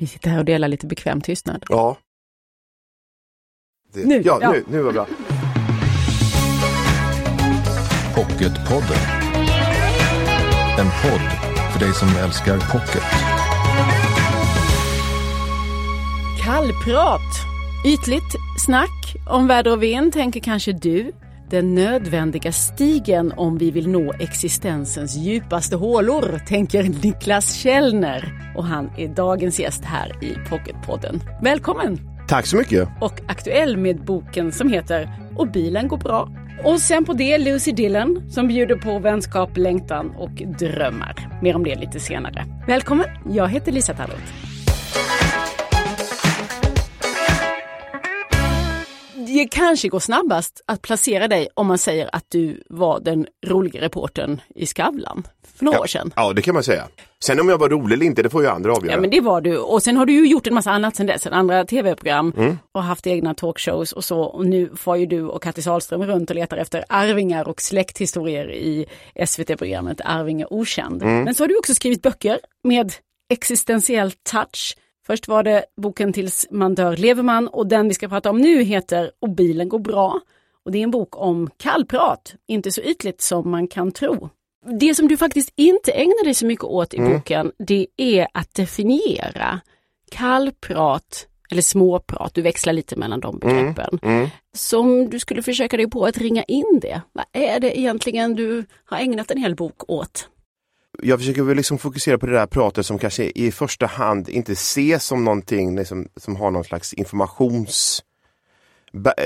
Vi sitter här och delar lite bekväm tystnad. Ja. Det, Nu, ja, ja. Nu, nu var bra. Pocketpodden. En podd för dig som älskar pocket. Kallprat. Ytligt snack om väder och vind tänker kanske du. Den nödvändiga stigen om vi vill nå existensens djupaste hålor, tänker Niklas Källner. Och han är dagens gäst här i Pocketpodden. Välkommen! Tack så mycket. Och aktuell med boken som heter Och bilen går bra. Och sen på det Lucy Dillon som bjuder på vänskap, längtan och drömmar. Mer om det lite senare. Välkommen! Jag heter Lisa Tallroth. Det kanske går snabbast att placera dig om man säger att du var den roliga reportern i Skavlan för några år sedan. Ja, det kan man säga. Sen om jag var rolig eller inte, det får ju andra avgöra. Ja men det var du och sen har du ju gjort en massa annat sen dess, andra tv-program och haft egna talkshows och så och nu får ju du och Kattis Ahlström runt och letar efter arvingar och släkthistorier i SVT-programmet Arvinge okänd. Men så har du också skrivit böcker med existentiell touch. Först var det boken Tills man dör lever man och den vi ska prata om nu heter Och bilen går bra. Och det är en bok om kallprat, inte så ytligt som man kan tro. Det som du faktiskt inte ägnar dig så mycket åt i boken, det är att definiera kallprat eller småprat, du växlar lite mellan de begreppen. Som du skulle försöka dig på att ringa in det. Vad är det egentligen du har ägnat en hel bok åt? Jag försöker väl liksom fokusera på det där pratet som kanske i första hand inte ses som någonting liksom, som har någon slags informations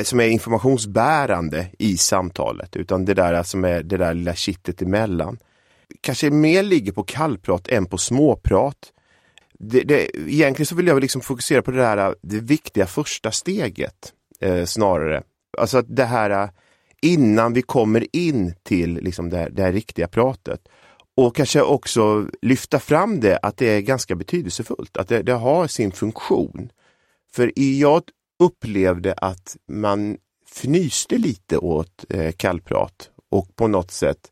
som är informationsbärande i samtalet utan det där som är det där lilla kittet emellan. Kanske mer ligger på kallprat än på småprat. Det, det, egentligen så vill jag liksom fokusera på det där det viktiga första steget eh, snarare. Alltså att det här eh, innan vi kommer in till liksom det, här, det här riktiga pratet. Och kanske också lyfta fram det att det är ganska betydelsefullt, att det, det har sin funktion. För jag upplevde att man fnyste lite åt eh, kallprat och på något sätt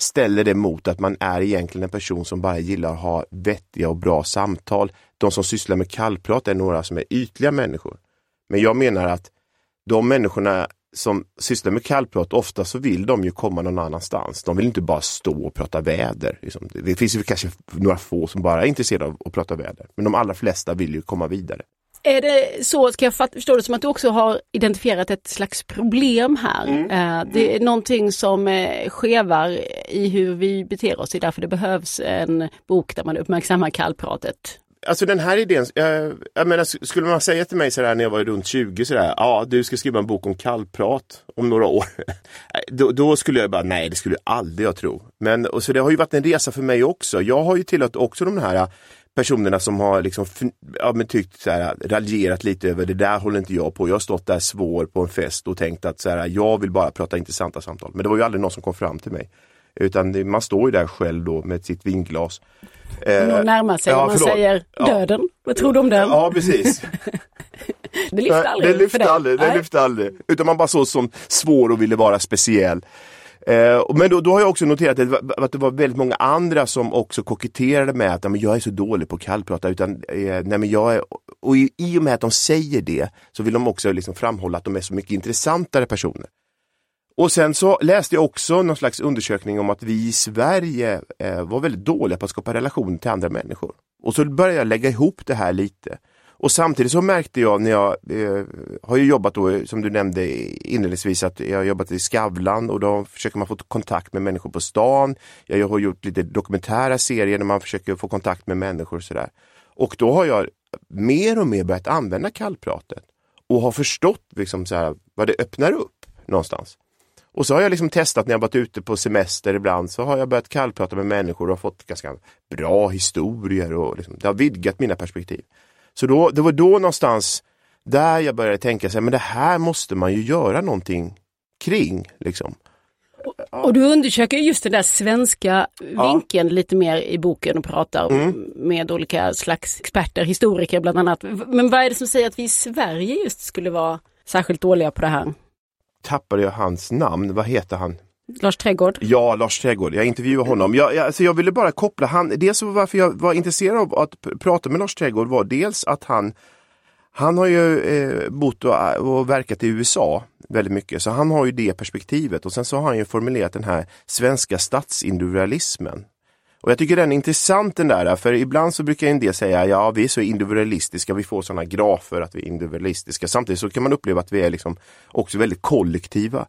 ställer det mot att man är egentligen en person som bara gillar att ha vettiga och bra samtal. De som sysslar med kallprat är några som är ytliga människor. Men jag menar att de människorna som sysslar med kallprat, ofta så vill de ju komma någon annanstans. De vill inte bara stå och prata väder. Liksom. Det finns ju kanske några få som bara är intresserade av att prata väder. Men de allra flesta vill ju komma vidare. Är det så, ska jag förstå det som att du också har identifierat ett slags problem här? Eh, det är någonting som eh, skevar i hur vi beter oss, det är därför det behövs en bok där man uppmärksammar kallpratet. Alltså den här idén, jag, jag menar, skulle man säga till mig sådär när jag var runt 20 sådär, ja du ska skriva en bok om kallprat om några år. då, då skulle jag bara, nej det skulle jag aldrig jag tro. Men och så det har ju varit en resa för mig också. Jag har ju tillhört också de här eh, personerna som har liksom, ja, men tyckt så här, raljerat lite över det där håller inte jag på. Jag har stått där svår på en fest och tänkt att så här, jag vill bara prata intressanta samtal. Men det var ju aldrig någon som kom fram till mig. Utan man står ju där själv då med sitt vinglas. Eh, närmar sig ja, man förlåt. säger Ja. döden. Vad tror du om den? Ja, precis. det lyfter aldrig det lyfte aldrig, det lyfte aldrig. Utan man bara såg som svår och ville vara speciell. Eh, men då, då har jag också noterat att, det var- att det var väldigt många andra som också koketterade med att "Ja, men jag är så dålig på att kallprata. Utan, eh, nej, men jag är, och i, i och med att de säger det så vill de också liksom framhålla att de är så mycket intressantare personer. Och sen så läste jag också någon slags undersökning om att vi i Sverige eh, var väldigt dåliga på att skapa relationer till andra människor. Och så började jag lägga ihop det här lite. Och samtidigt så märkte jag när jag eh, har ju jobbat då, som du nämnde inledningsvis, att jag har jobbat i Skavlan och då försöker man få kontakt med människor på stan. Jag har gjort lite dokumentära serier där man försöker få kontakt med människor och sådär. Och då har jag mer och mer börjat använda kallpratet och har förstått liksom så här, vad det öppnar upp någonstans. Och så har jag liksom testat när jag varit ute på semester ibland så har jag börjat kallprata med människor och fått ganska bra historier och liksom, det har vidgat mina perspektiv. Så då, det var då någonstans där jag började tänka sig, men det här måste man ju göra någonting kring. Liksom. Och du undersöker just den där svenska vinkeln lite mer i boken och pratar Mm. med olika slags experter, historiker bland annat. Men vad är det som säger att vi i Sverige just skulle vara särskilt dåliga på det här? Tappade jag hans namn, vad heter han? Lars Trädgård? Ja, Lars Trädgård. Jag intervjuade honom. Jag, jag, alltså jag ville bara koppla han. Dels varför jag var intresserad av att prata med Lars Trädgård var dels att han han har ju eh, bott och, och, verkat i USA väldigt mycket, så han har ju det perspektivet och sen så har han ju formulerat den här svenska statsindividualismen. Och jag tycker den är intressant den där, för ibland så brukar en del säga ja vi är så individualistiska, vi får sådana grafer att vi är individualistiska. Samtidigt så kan man uppleva att vi är liksom också väldigt kollektiva.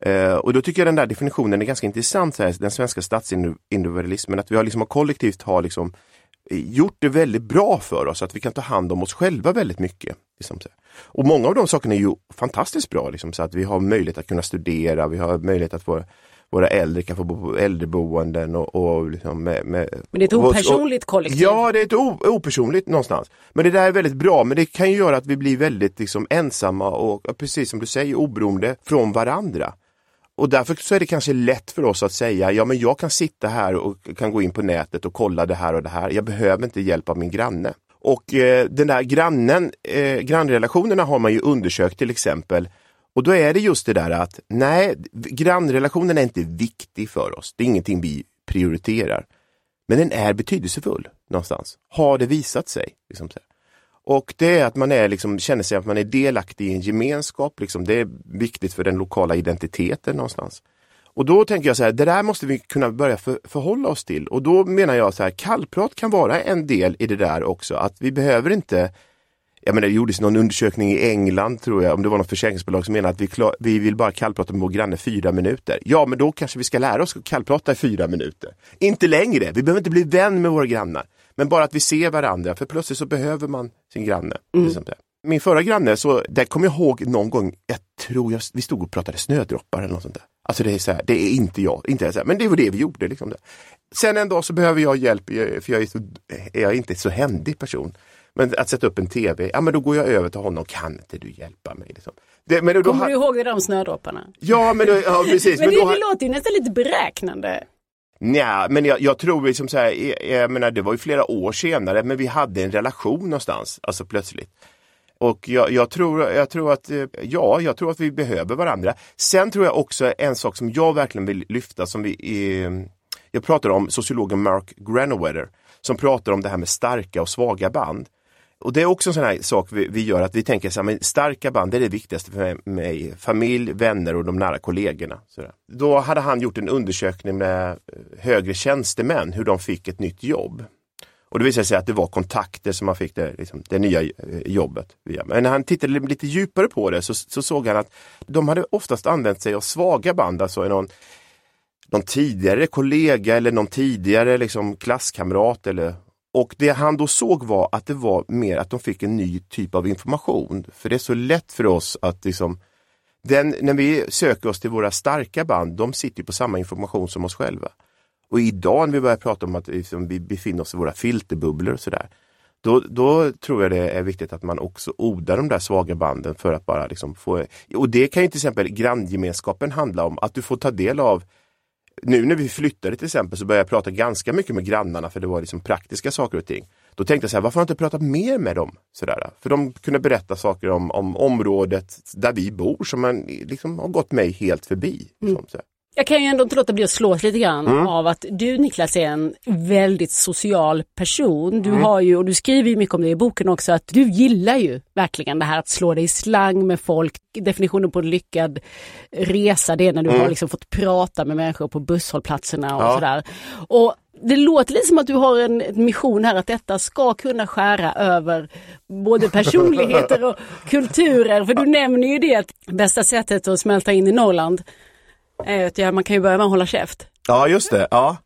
Eh, och då tycker jag den där definitionen är ganska intressant, så här, den svenska statsindividualismen, att vi har liksom kollektivt har liksom eh, gjort det väldigt bra för oss, att vi kan ta hand om oss själva väldigt mycket. Liksom. Och många av de sakerna är ju fantastiskt bra, liksom, så att vi har möjlighet att kunna studera, vi har möjlighet att få våra äldre kan få bo på äldreboenden och, och liksom med, med, Men det är ett opersonligt kollektiv? Ja, det är ett opersonligt någonstans. Men det där är väldigt bra, men det kan ju göra att vi blir väldigt liksom, ensamma och precis som du säger oberoende från varandra. Och därför så är det kanske lätt för oss att säga, ja men jag kan sitta här och kan gå in på nätet och kolla det här och det här. Jag behöver inte hjälp av min granne. Och eh, den där grannen, eh, grannrelationerna har man ju undersökt till exempel. Och då är det just det där att nej, grannrelationen är inte viktig för oss. Det är ingenting vi prioriterar. Men den är betydelsefull någonstans, har det visat sig. Liksom så. Och det är att man är, liksom, känner sig att man är delaktig i en gemenskap. Liksom. Det är viktigt för den lokala identiteten någonstans. Och då tänker jag så här, det där måste vi kunna börja för, förhålla oss till. Och då menar jag så här, kallprat kan vara en del i det där också. Att vi behöver inte jag menar, det gjordes någon undersökning i England, tror jag, om det var något försäkringsbolag som menade att vi, klar, vi vill bara kallprata med vår granne fyra minuter. Ja, men då kanske vi ska lära oss att kallprata i fyra minuter. Inte längre, vi behöver inte bli vän med våra grannar. Men bara att vi ser varandra, för plötsligt så behöver man sin granne. Mm. Liksom Min förra granne, så där kommer jag ihåg någon gång, jag tror jag, vi stod och pratade snödroppar eller något sånt där. Alltså det är så här, det är inte jag, inte jag, men det var det vi gjorde. Liksom. Sen en dag så behöver jag hjälp, för jag är, så, jag är inte så händig person. Men att sätta upp en tv, ja men då går jag över till honom, kan inte du hjälpa mig? Liksom. Det, men då, Kommer du ihåg de snödropparna? Ja, men, då, ja, precis. men, men det, det låter ju nästan lite beräknande. Nej, men jag, jag tror liksom så här, jag, jag menar det var ju flera år senare, men vi hade en relation någonstans, alltså plötsligt. Och jag, jag, tror, jag tror att, eh, ja, jag tror att vi behöver varandra. Sen tror jag också en sak som jag verkligen vill lyfta som vi, eh, jag pratar om sociologen Mark Granowetter som pratar om det här med starka och svaga band. Och det är också en sån här sak vi, vi gör att vi tänker så här, men starka band det är det viktigaste för mig. Familj, vänner och de nära kollegorna. Sådär. Då hade han gjort en undersökning med eh, högre tjänstemän, hur de fick ett nytt jobb. Och det visade sig att det var kontakter som man fick det, liksom, det nya eh, jobbet. Via. Men när han tittade lite djupare på det så, så, såg han att de hade oftast använt sig av svaga band, alltså någon, någon tidigare kollega eller någon tidigare liksom, klasskamrat eller och det han då såg var att det var mer att de fick en ny typ av information. För det är så lätt för oss att liksom, den, när vi söker oss till våra starka band, de sitter på samma information som oss själva. Och idag när vi börjar prata om att liksom, vi befinner oss i våra filterbubblor och sådär, då, då tror jag det är viktigt att man också odlar de där svaga banden för att bara liksom få... Och det kan ju till exempel granngemenskapen handla om, att du får ta del av nu när vi flyttade till exempel så började jag prata ganska mycket med grannarna för det var liksom praktiska saker och ting. Då tänkte jag så här, varför har jag inte pratat mer med dem? Sådär. För de kunde berätta saker om, om området där vi bor som man liksom har gått mig helt förbi. Mm. Liksom, jag kan ju ändå inte låta bli att slås lite grann mm. av att du Niklas är en väldigt social person. Du mm. har ju, och du skriver ju mycket om det i boken också, att du gillar ju verkligen det här att slå dig i slang med folk. Definitionen på en lyckad resa det är när du mm. har liksom fått prata med människor på busshållplatserna och ja. sådär. Och det låter lite som att du har en mission här att detta ska kunna skära över både personligheter och kulturer. För du nämner ju det att bästa sättet att smälta in i Norrland Ja, man kan ju börja med att hålla käft. Ja, just det. Ja.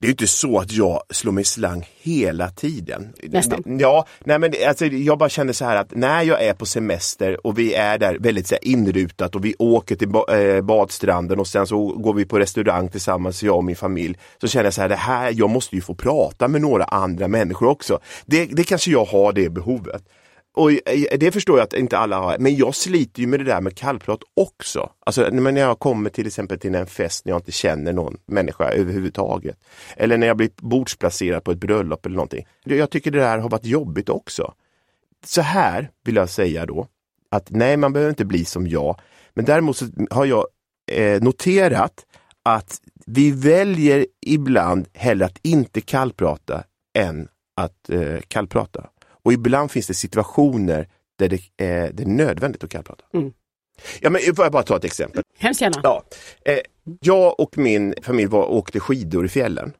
Det är inte så att jag slår mig slang hela tiden. Nästan. Ja, nej men alltså, jag bara känner så här att när jag är på semester och vi är där väldigt så här, inrutat och vi åker till ba eh, badstranden och sen så går vi på restaurang tillsammans, jag och min familj. Så känner jag så här, det här, jag måste ju få prata med några andra människor också. Det, det kanske jag har det behovet. Och eh, det förstår jag att inte alla har, men jag sliter ju med det där med kallprat också. Alltså när jag kommer till exempel till en fest när jag inte känner någon människa överhuvudtaget. Eller när jag blir bordsplacerad på ett bröllop eller någonting. Jag tycker det där har varit jobbigt också. Så här vill jag säga då, att nej man behöver inte bli som jag. Men däremot så har jag eh, noterat att vi väljer ibland hellre att inte kallprata än att eh, kallprata. Och ibland finns det situationer där det, eh, det är nödvändigt att kallprata. Mm. Ja, men får jag bara ta ett exempel? Hemskt gärna. Ja. Eh, jag och min familj var, åkte skidor i fjällen.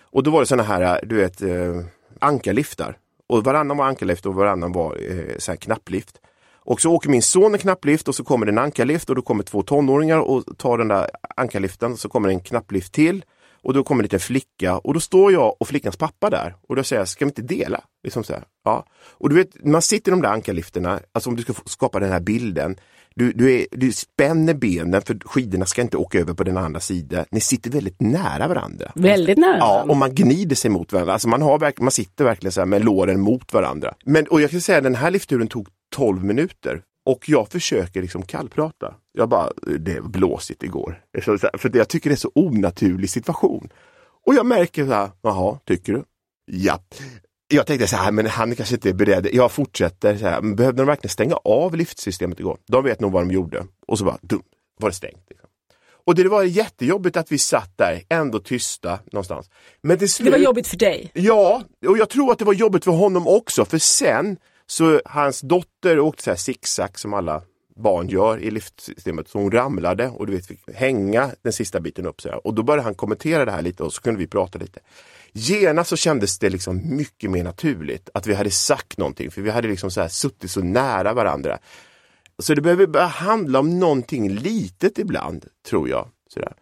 Och då var det såna här, du vet, eh, ankarliftar. Och varannan var ankarlift och varannan var eh, så här knapplift. Och så åker min son en knapplift och så kommer det en ankarlift och då kommer två tonåringar och tar den där ankarliften. Så kommer det en knapplift till och då kommer en liten flicka och då står jag och flickans pappa där och då säger jag, ska vi inte dela? Liksom så här. Ja. Och du vet, man sitter i de där ankarlifterna, alltså om du ska skapa den här bilden. Du, du, är, du spänner benen för skidorna ska inte åka över på den andra sidan. Ni sitter väldigt nära varandra. Väldigt nära. Ja, och man gnider sig mot varandra. Alltså man, har, man sitter verkligen så med låren mot varandra. Men, och jag kan säga den här liftturen tog 12 minuter. Och jag försöker liksom kallprata. Jag bara, det var blåsigt igår. Så, så här, för jag tycker det är så onaturlig situation. Och jag märker så här, jaha, tycker du? Ja. Jag tänkte så här, men han kanske inte är beredd. Jag fortsätter. Så här, behövde de verkligen stänga av liftsystemet igår? De vet nog vad de gjorde. Och så bara, dum, var det stängt. Liksom. Och det var jättejobbigt att vi satt där, ändå tysta någonstans. Men till slut, Det var jobbigt för dig. Ja, och jag tror att det var jobbigt för honom också, för sen så hans dotter åkte så här zigzag som alla barn gör i liftsystemet, så hon ramlade och du vet, fick hänga den sista biten upp. Så här. Och då började han kommentera det här lite och så kunde vi prata lite. Genast så kändes det liksom mycket mer naturligt att vi hade sagt någonting, för vi hade liksom så här suttit så nära varandra. Så det behöver bara handla om någonting litet ibland, tror jag. Sådär.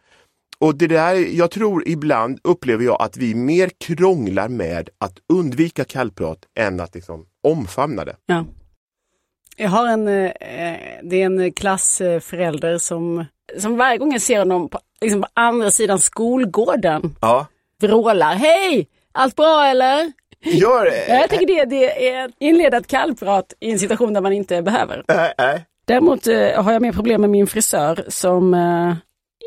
Och det där, jag tror ibland upplever jag att vi mer krånglar med att undvika kallprat än att liksom omfamna det. Ja. Jag har en, eh, det är en klassförälder som, som varje gång jag ser honom på, liksom på andra sidan skolgården Ja, vrålar Hej! Allt bra eller? gör det! Ja, Jag tycker det, det är inledat kallprat i en situation där man inte behöver. Nej, nej. Däremot eh, har jag mer problem med min frisör som eh,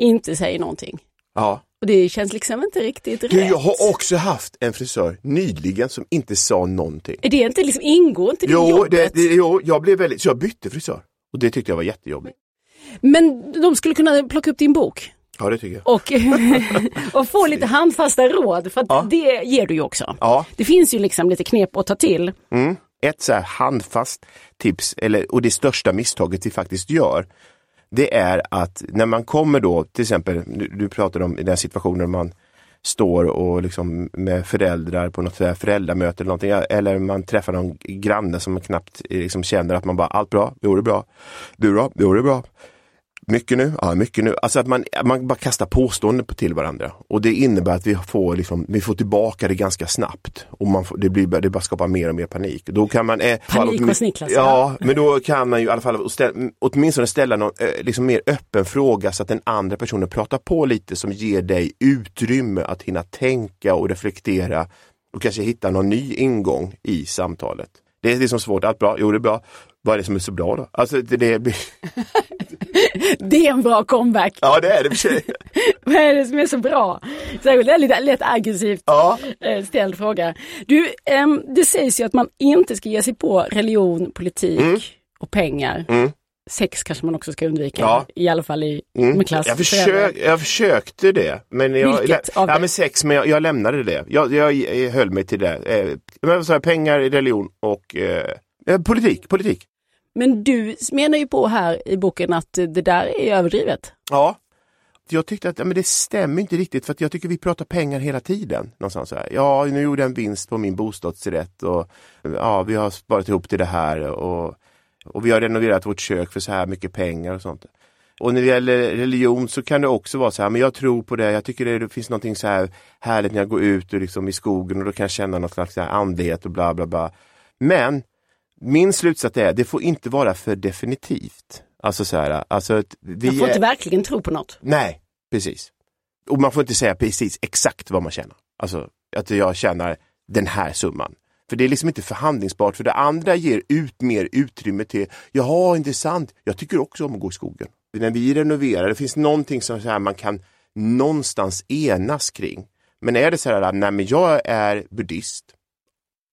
inte säger någonting. Ja. Och det känns liksom inte riktigt Du, rätt. jag har också haft en frisör nyligen som inte sa någonting. Är det inte liksom, ingår inte det i Jo, jobbet? det, det, jo, jag blev väldigt, så jag bytte frisör. Och det tyckte jag var jättejobbigt. Men de skulle kunna plocka upp din bok Ja, det tycker jag. och, och få lite handfasta råd, för Ja. det ger du ju också. Ja, Det finns ju liksom lite knep att ta till. Mm. Ett så handfast tips, eller, och det största misstaget vi faktiskt gör, det är att när man kommer då, till exempel, du, du pratade om den situationen man står och liksom med föräldrar på något föräldramöte eller någonting, eller man träffar någon granne som man knappt eh, liksom känner att man bara, allt bra? Jo, det är bra. Du då? Jo, det är bra. Mycket nu? Ja, mycket nu. Alltså att man, man bara kastar påståenden på till varandra. Och det innebär att vi får, liksom, vi får tillbaka det ganska snabbt. Och man får, det, blir, det bara skapar mer och mer panik. Då kan man, eh, Panik hos Niklas, Ja, men då kan man ju i alla fall ställa, åtminstone ställa någon eh, liksom mer öppen fråga så att den andra personen pratar på lite som ger dig utrymme att hinna tänka och reflektera och kanske hitta någon ny ingång i samtalet. Det är liksom svårt, allt bra? Jo, det är bra. Vad är det som är så bra då? Alltså, det, det blir... Det är en bra comeback. Ja, det är det för sig. Vad är det som är så bra? Särskilt det är lite lätt aggressivt Ja. eh, ställd fråga. Du, ehm, det sägs ju att man inte ska ge sig på religion, politik Mm. och pengar. Mm. Sex kanske man också ska undvika, Ja. i alla fall i Mm. med klass. Jag, försök, jag försökte det. Men jag, Vilket av ja, men sex, men jag, jag lämnade det. Jag, jag, jag höll mig till det. Eh, men sa jag, pengar, religion och eh, politik. politik. Men du menar ju på här i boken att det där är överdrivet. Ja. Jag tyckte att ja, men det stämmer inte riktigt för att jag tycker vi pratar pengar hela tiden. Någonstans så här. Ja, nu gjorde jag en vinst på min bostadsrätt och ja, vi har sparat ihop till det här och, och vi har renoverat vårt kök för så här mycket pengar och sånt. Och när det gäller religion så kan det också vara så här, men jag tror på det, jag tycker det, det finns någonting så här härligt när jag går ut och liksom i skogen och då kan jag känna någon slags andlighet och bla bla bla. Men min slutsats är, det får inte vara för definitivt. Alltså så här, alltså vi Man får är- inte verkligen tro på något. Nej, precis. Och man får inte säga precis exakt vad man tjänar. Alltså att jag tjänar den här summan. För det är liksom inte förhandlingsbart, för det andra ger ut mer utrymme till, jaha intressant, jag tycker också om att gå i skogen. När vi renoverar, det finns någonting som så här, man kan någonstans enas kring. Men är det så här, nej men jag är buddhist,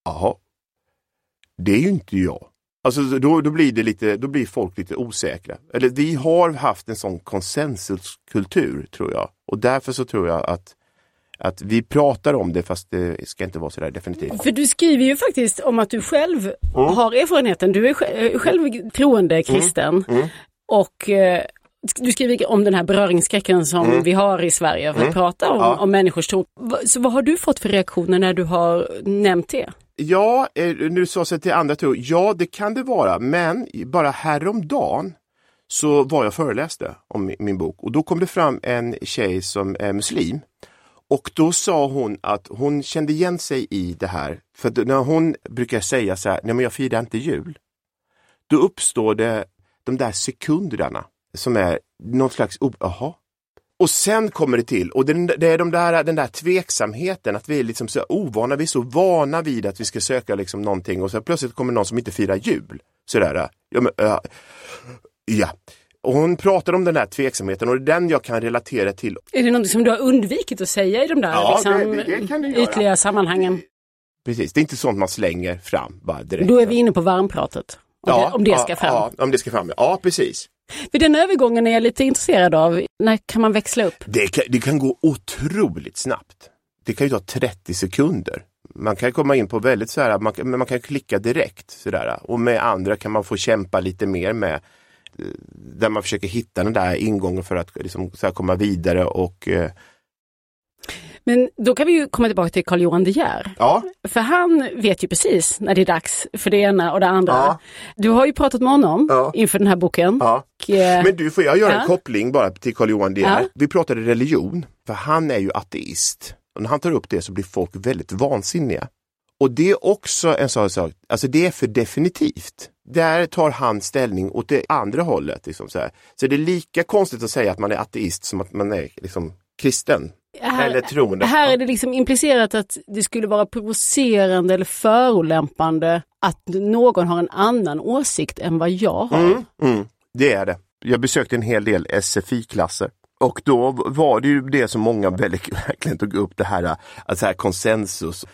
jaha, det är ju inte jag. Alltså då, då blir det lite, då blir folk lite osäkra. Eller vi har haft en sån konsensuskultur tror jag. Och därför så tror jag att, att vi pratar om det fast det ska inte vara sådär definitivt. För du skriver ju faktiskt om att du själv har erfarenheten. Du är eh, själv troende kristen. Och eh, du skriver om den här beröringsskräcken som vi har i Sverige för att prata om, Ja. om människors tro. Så vad har du fått för reaktioner när du har nämnt det? Ja, eh, nu sa sig till andra tro. Ja, det kan det vara, men bara häromdagen så var jag föreläste om min, bok och då kom det fram en tjej som är muslim. Och då sa hon att hon kände igen sig i det här. För när hon brukar säga så här, nej men jag firar inte jul. Då uppstår det de där sekunderna som är någon slags, oh. Och sen kommer det till, och det, det är de där, den där tveksamheten, att vi är liksom så ovana, vi är så vana vid att vi ska söka liksom någonting och så plötsligt kommer någon som inte firar jul. Sådär, ja, men, ja, ja. Och hon pratar om den där tveksamheten och det är den jag kan relatera till. Är det något som du har undvikit att säga i de där Ja, liksom, det- det ytliga sammanhangen? Precis, det är inte sånt man slänger fram bara direkt. Då är vi inne på varmpratet. Om, det, om det ska ja, fram. Ja, om det ska fram. Ja, precis. För den övergången är jag lite intresserad av. När kan man växla upp? Det kan, det kan gå otroligt snabbt. Det kan ju ta 30 sekunder. Man kan komma in på väldigt så här, man, kan- man kan klicka direkt. Sådär. Och med andra kan man få kämpa lite mer med eh, där man försöker hitta den där ingången för att liksom, så här, komma vidare och eh, men då kan vi ju komma tillbaka till Carl Johan De Geer. ja, För han vet ju precis när det är dags för det ena och det andra. Ja. Du har ju pratat med honom Ja. inför den här boken. ja. Och, eh, Men du, får jag göra en koppling bara till Carl Johan De Geer? Vi pratade religion, för han är ju ateist. Och när han tar upp det så blir folk väldigt vansinniga. Och det är också en sån sak, alltså det är för definitivt. Där tar han ställning åt det andra hållet. Liksom så, här. så det är lika konstigt att säga att man är ateist som att man är liksom, kristen. Här, här är det liksom implicerat att det skulle vara provocerande eller förolämpande att någon har en annan åsikt än vad jag har. Mm, mm, det är det. Jag besökte en hel del SFI-klasser. Och då var det ju det som många väldigt, verkligen tog upp, det här, alltså här konsensus.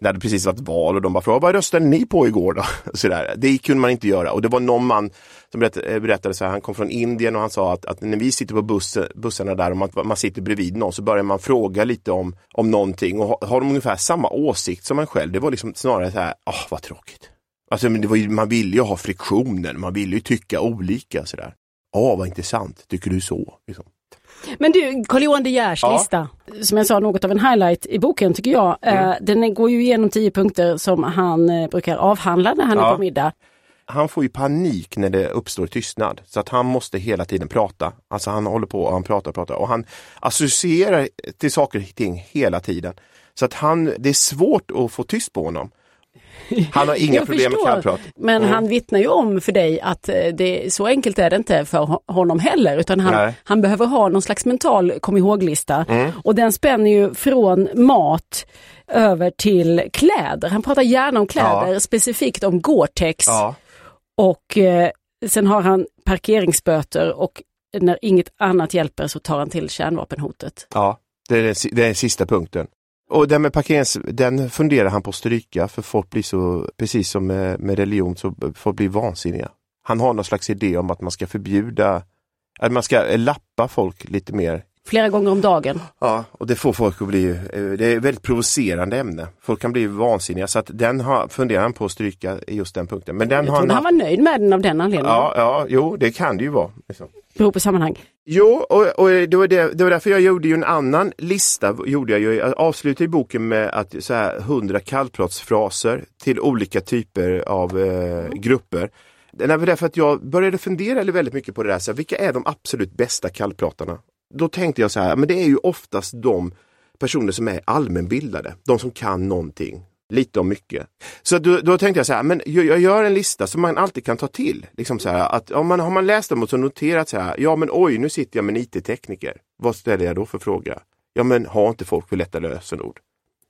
Det hade precis varit val och de bara frågade, vad röstade ni på igår då? Så där. Det kunde man inte göra och det var någon man som berättade, eh, berättade så här, han kom från Indien och han sa att, att när vi sitter på buss, bussarna där och man, man sitter bredvid någon så börjar man fråga lite om, om någonting och har, har de ungefär samma åsikt som en själv. Det var liksom snarare så här, åh vad tråkigt. Alltså, men det var ju, man ville ju ha friktionen, man ville ju tycka olika sådär. Ja, vad intressant, tycker du så? Liksom. Men du, Carl Johan De Geers Ja. lista, som jag sa något av en highlight i boken tycker jag. Mm. Eh, den går ju igenom tio punkter som han eh, brukar avhandla när han är Ja. på middag. Han får ju panik när det uppstår tystnad, så att han måste hela tiden prata. Alltså han håller på och han pratar och pratar och han associerar till saker och ting hela tiden. Så att han, det är svårt att få tyst på honom. Han har inga problem med förstår. kallprat. Men Mm. han vittnar ju om för dig att eh, det, så enkelt är det inte för ho- honom heller. Utan han, Nej. han behöver ha någon slags mental kom ihåg-lista. Mm. Och den spänner ju från mat över till kläder. Han pratar gärna om kläder, specifikt om Gore-Tex. Ja. Och eh, sen har han parkeringsböter och när inget annat hjälper så tar han till kärnvapenhotet. Ja, det är den, det är den sista punkten. Och den med parkerings, den funderar han på att stryka för folk blir så, precis som med, med religion, så folk blir vansinniga. Han har någon slags idé om att man ska förbjuda, att man ska lappa folk lite mer. Flera gånger om dagen. Ja, och det får folk att bli, eh, det är ett väldigt provocerande ämne. Folk kan bli vansinniga så att den har, funderar han på att stryka i just den punkten. Men den Jag har han, han var nöjd med den av den anledningen. ja, ja, jo det kan det ju vara. Liksom. Beror på sammanhang. Jo, och, och det, var det, det var därför jag gjorde ju en annan lista. Gjorde jag, ju. jag avslutade boken med att så här, 100 kallpratsfraser till olika typer av eh, grupper. Det var därför att jag började fundera väldigt mycket på det där, så här, vilka är de absolut bästa kallpratarna? Då tänkte jag så här, men det är ju oftast de personer som är allmänbildade, de som kan någonting, lite om mycket. Så då, då tänkte jag så här, men jag, jag gör en lista som man alltid kan ta till. Liksom så här, att om man, har man läst dem och så noterat så här, ja men oj, nu sitter jag med en IT-tekniker. Vad ställer jag då för fråga? Ja men har inte folk för lätta lösenord?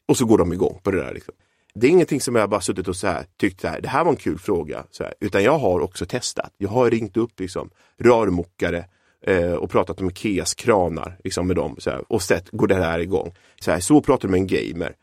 Och så går de igång på det där. Liksom. Det är ingenting som jag bara suttit och så här, tyckt så här, det här var en kul fråga. Så här, utan jag har också testat. Jag har ringt upp liksom, rörmokare eh, och pratat om Ikeas kranar liksom, med dem så här, och sett, går det här igång? Så, här, så pratar med en gamer.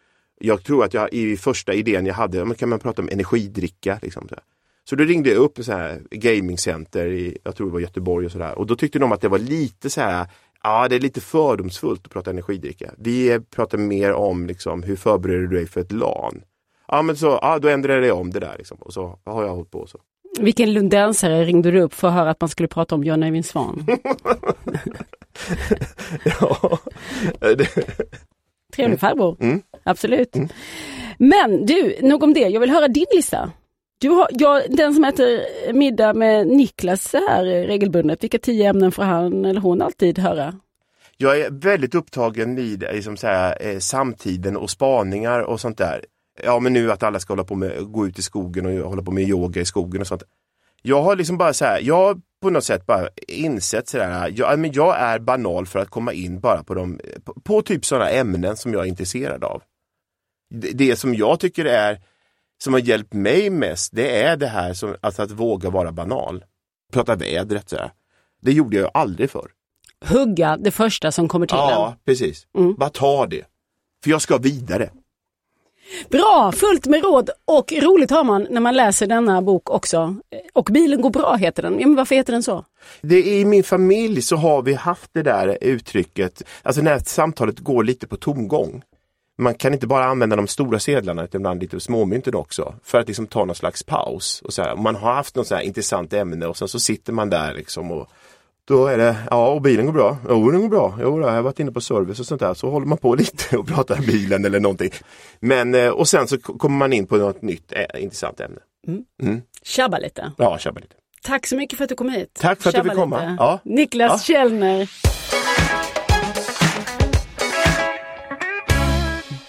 Jag tror att jag i första idén jag hade, men kan man prata om energidricka? Liksom, så. Så då ringde jag upp så här gamingcenter i, jag tror det var Göteborg och sådär. Och då tyckte de att det var lite så här, ja det är lite fördomsfullt att prata energidricka. Vi pratar mer om liksom, hur förbereder du dig för ett LAN? Ja men så, ja då ändrade jag om det där liksom. och så har jag hållit på så. Vilken lundensare ringde du upp för att höra att man skulle prata om John Eivind Svan? ja, det, Trevlig farbror, Mm. absolut. Men du, nog om det. Jag vill höra din lista. Du har, ja, den som äter middag med Niklas här regelbundet, vilka tio ämnen får han eller hon alltid höra? Jag är väldigt upptagen i det, liksom så här, eh, samtiden och spaningar och sånt där. Ja men nu att alla ska hålla på med, gå ut i skogen och hålla på med yoga i skogen och sånt. Jag har liksom bara så här, jag har på något sätt bara insett sådär, jag, men jag är banal för att komma in bara på, de, på, på typ sådana ämnen som jag är intresserad av. Det, det som jag tycker är, som har hjälpt mig mest, det är det här som, alltså att våga vara banal. Prata vädret sådär. Det gjorde jag aldrig förr. Hugga det första som kommer till. Ja, precis. Mm. Bara ta det. För jag ska vidare. Bra, fullt med råd och roligt har man när man läser denna bok också. Och bilen går bra heter den. Ja, men varför heter den så? Det, I min familj så har vi haft det där uttrycket, alltså när samtalet går lite på tomgång. Man kan inte bara använda de stora sedlarna utan ibland lite småmynten också. För att liksom ta någon slags paus. Och så här, man har haft något så här intressant ämne och sen så sitter man där liksom och då är det, ja och bilen går bra. Jo den går bra. Jo, jag har varit inne på service och sånt där. Så håller man på lite och pratar bilen eller någonting. Men eh, och sen så kommer man in på något nytt eh, intressant ämne. Tjabba lite. Ja, tjabba lite. Tack så mycket för att du kom hit. Tack för att du fick komma. Ja. Niklas Ja. Källner.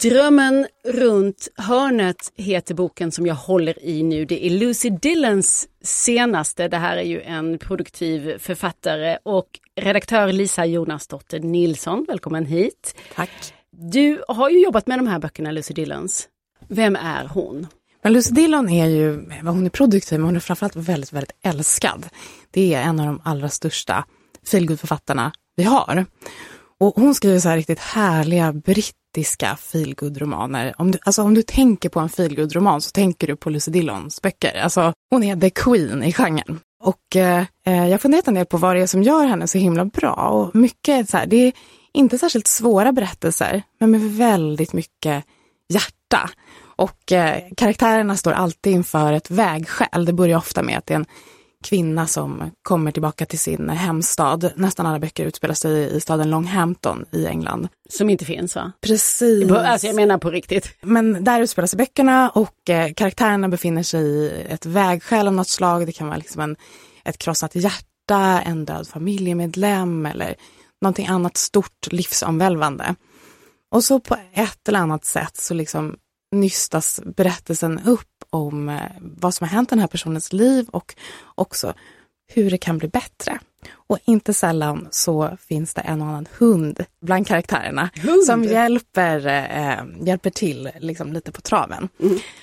Drömmen runt hörnet heter boken som jag håller i nu. Det är Lucy Dillons senaste. Det här är ju en produktiv författare och redaktör Lisa Jonasdotter Nilsson. Välkommen hit. Tack. Du har ju jobbat med de här böckerna, Lucy Dillons. Vem är hon? Men Lucy Dillon är ju, hon är produktiv men hon är framförallt väldigt, väldigt älskad. Det är en av de allra största feelgood-författarna vi har. Och hon skriver så här riktigt härliga brittiska feelgood-romaner. Om du, alltså om du tänker på en feelgood-roman så tänker du på Lucy Dillons böcker. Alltså hon är the queen i genren. Och eh, eh jag har funderat en del på vad det är som gör henne så himla bra. Och mycket så här, det är inte särskilt svåra berättelser, men med väldigt mycket hjärta. Och eh, karaktärerna står alltid inför ett vägskäl. Det börjar ofta med att det är en kvinna som kommer tillbaka till sin hemstad. Nästan alla böcker utspelar sig i staden Longhampton i England. Som inte finns va? Precis. Alltså jag menar på riktigt. Men där utspelar sig böckerna och eh, karaktärerna befinner sig i ett vägskäl av något slag. Det kan vara liksom en, ett krossat hjärta, en död familjemedlem eller någonting annat stort livsomvälvande. Och så på ett eller annat sätt så liksom nystas berättelsen upp om eh, vad som har hänt i den här personens liv och också hur det kan bli bättre. Och inte sällan så finns det en och annan hund bland karaktärerna Hund? som hjälper, eh, hjälper till liksom lite på traven.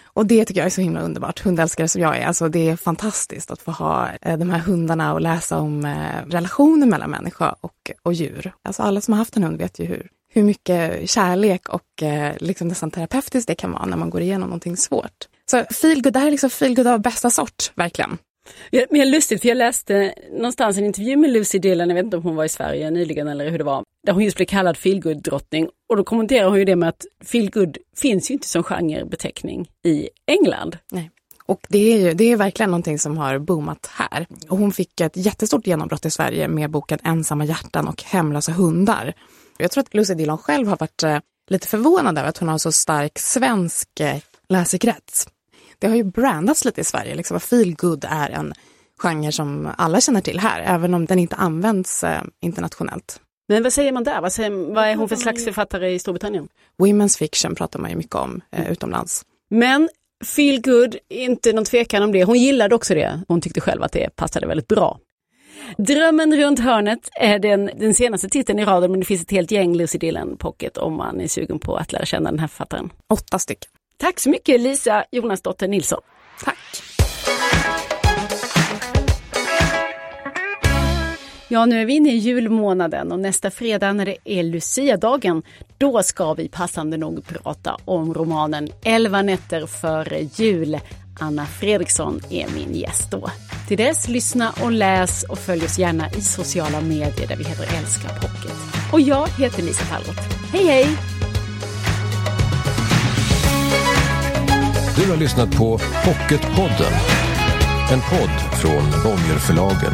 Och det tycker jag är så himla underbart. Hundälskare som jag är, alltså det är fantastiskt att få ha eh, de här hundarna och läsa om eh, relationer mellan människa och, och djur. Alltså alla som har haft en hund vet ju hur, hur mycket kärlek och eh, liksom nästan terapeutiskt det kan vara när man går igenom någonting svårt. Så feelgood, det här är liksom feelgood av bästa sort, verkligen. Men lustigt, för jag läste någonstans en intervju med Lucy Dillon, jag vet inte om hon var i Sverige nyligen eller hur det var, där hon just blev kallad feelgood-drottning. Och då kommenterar hon ju det med att feelgood finns ju inte som genrebeteckning i England. Nej. Och det är ju det är verkligen någonting som har boomat här. Och hon fick ett jättestort genombrott i Sverige med boken Ensamma hjärtan och Hemlösa hundar. Jag tror att Lucy Dillon själv har varit eh, lite förvånad över att hon har så stark svensk eh, läsekrets. Det har ju brandats lite i Sverige, liksom feel good är en genre som alla känner till här, även om den inte används eh, internationellt. Men vad säger man där? Vad, säger, vad är hon för slags författare i Storbritannien? Women's fiction pratar man ju mycket om eh, utomlands. Men feel good, inte någon tvekan om det. Hon gillade också det. Hon tyckte själv att det passade väldigt bra. Drömmen runt hörnet är den, den senaste titeln i raden men det finns ett helt gäng Lucy Dillon Pocket om man är sugen på att lära känna den här författaren. Åtta stycken. Tack så mycket Lisa Jonasdotter Nilsson. Tack. Ja, nu är vi inne i julmånaden och nästa fredag när det är Lucia-dagen, då ska vi passande nog prata om romanen 11 nätter före jul. Anna Fredriksson är min gäst då. Till dess, lyssna och läs och följ oss gärna i sociala medier där vi heter Älska Pocket. Och jag heter Lisa Tallroth. Hej hej! Du har lyssnat på Pocketpodden. En podd från Bonnierförlagen.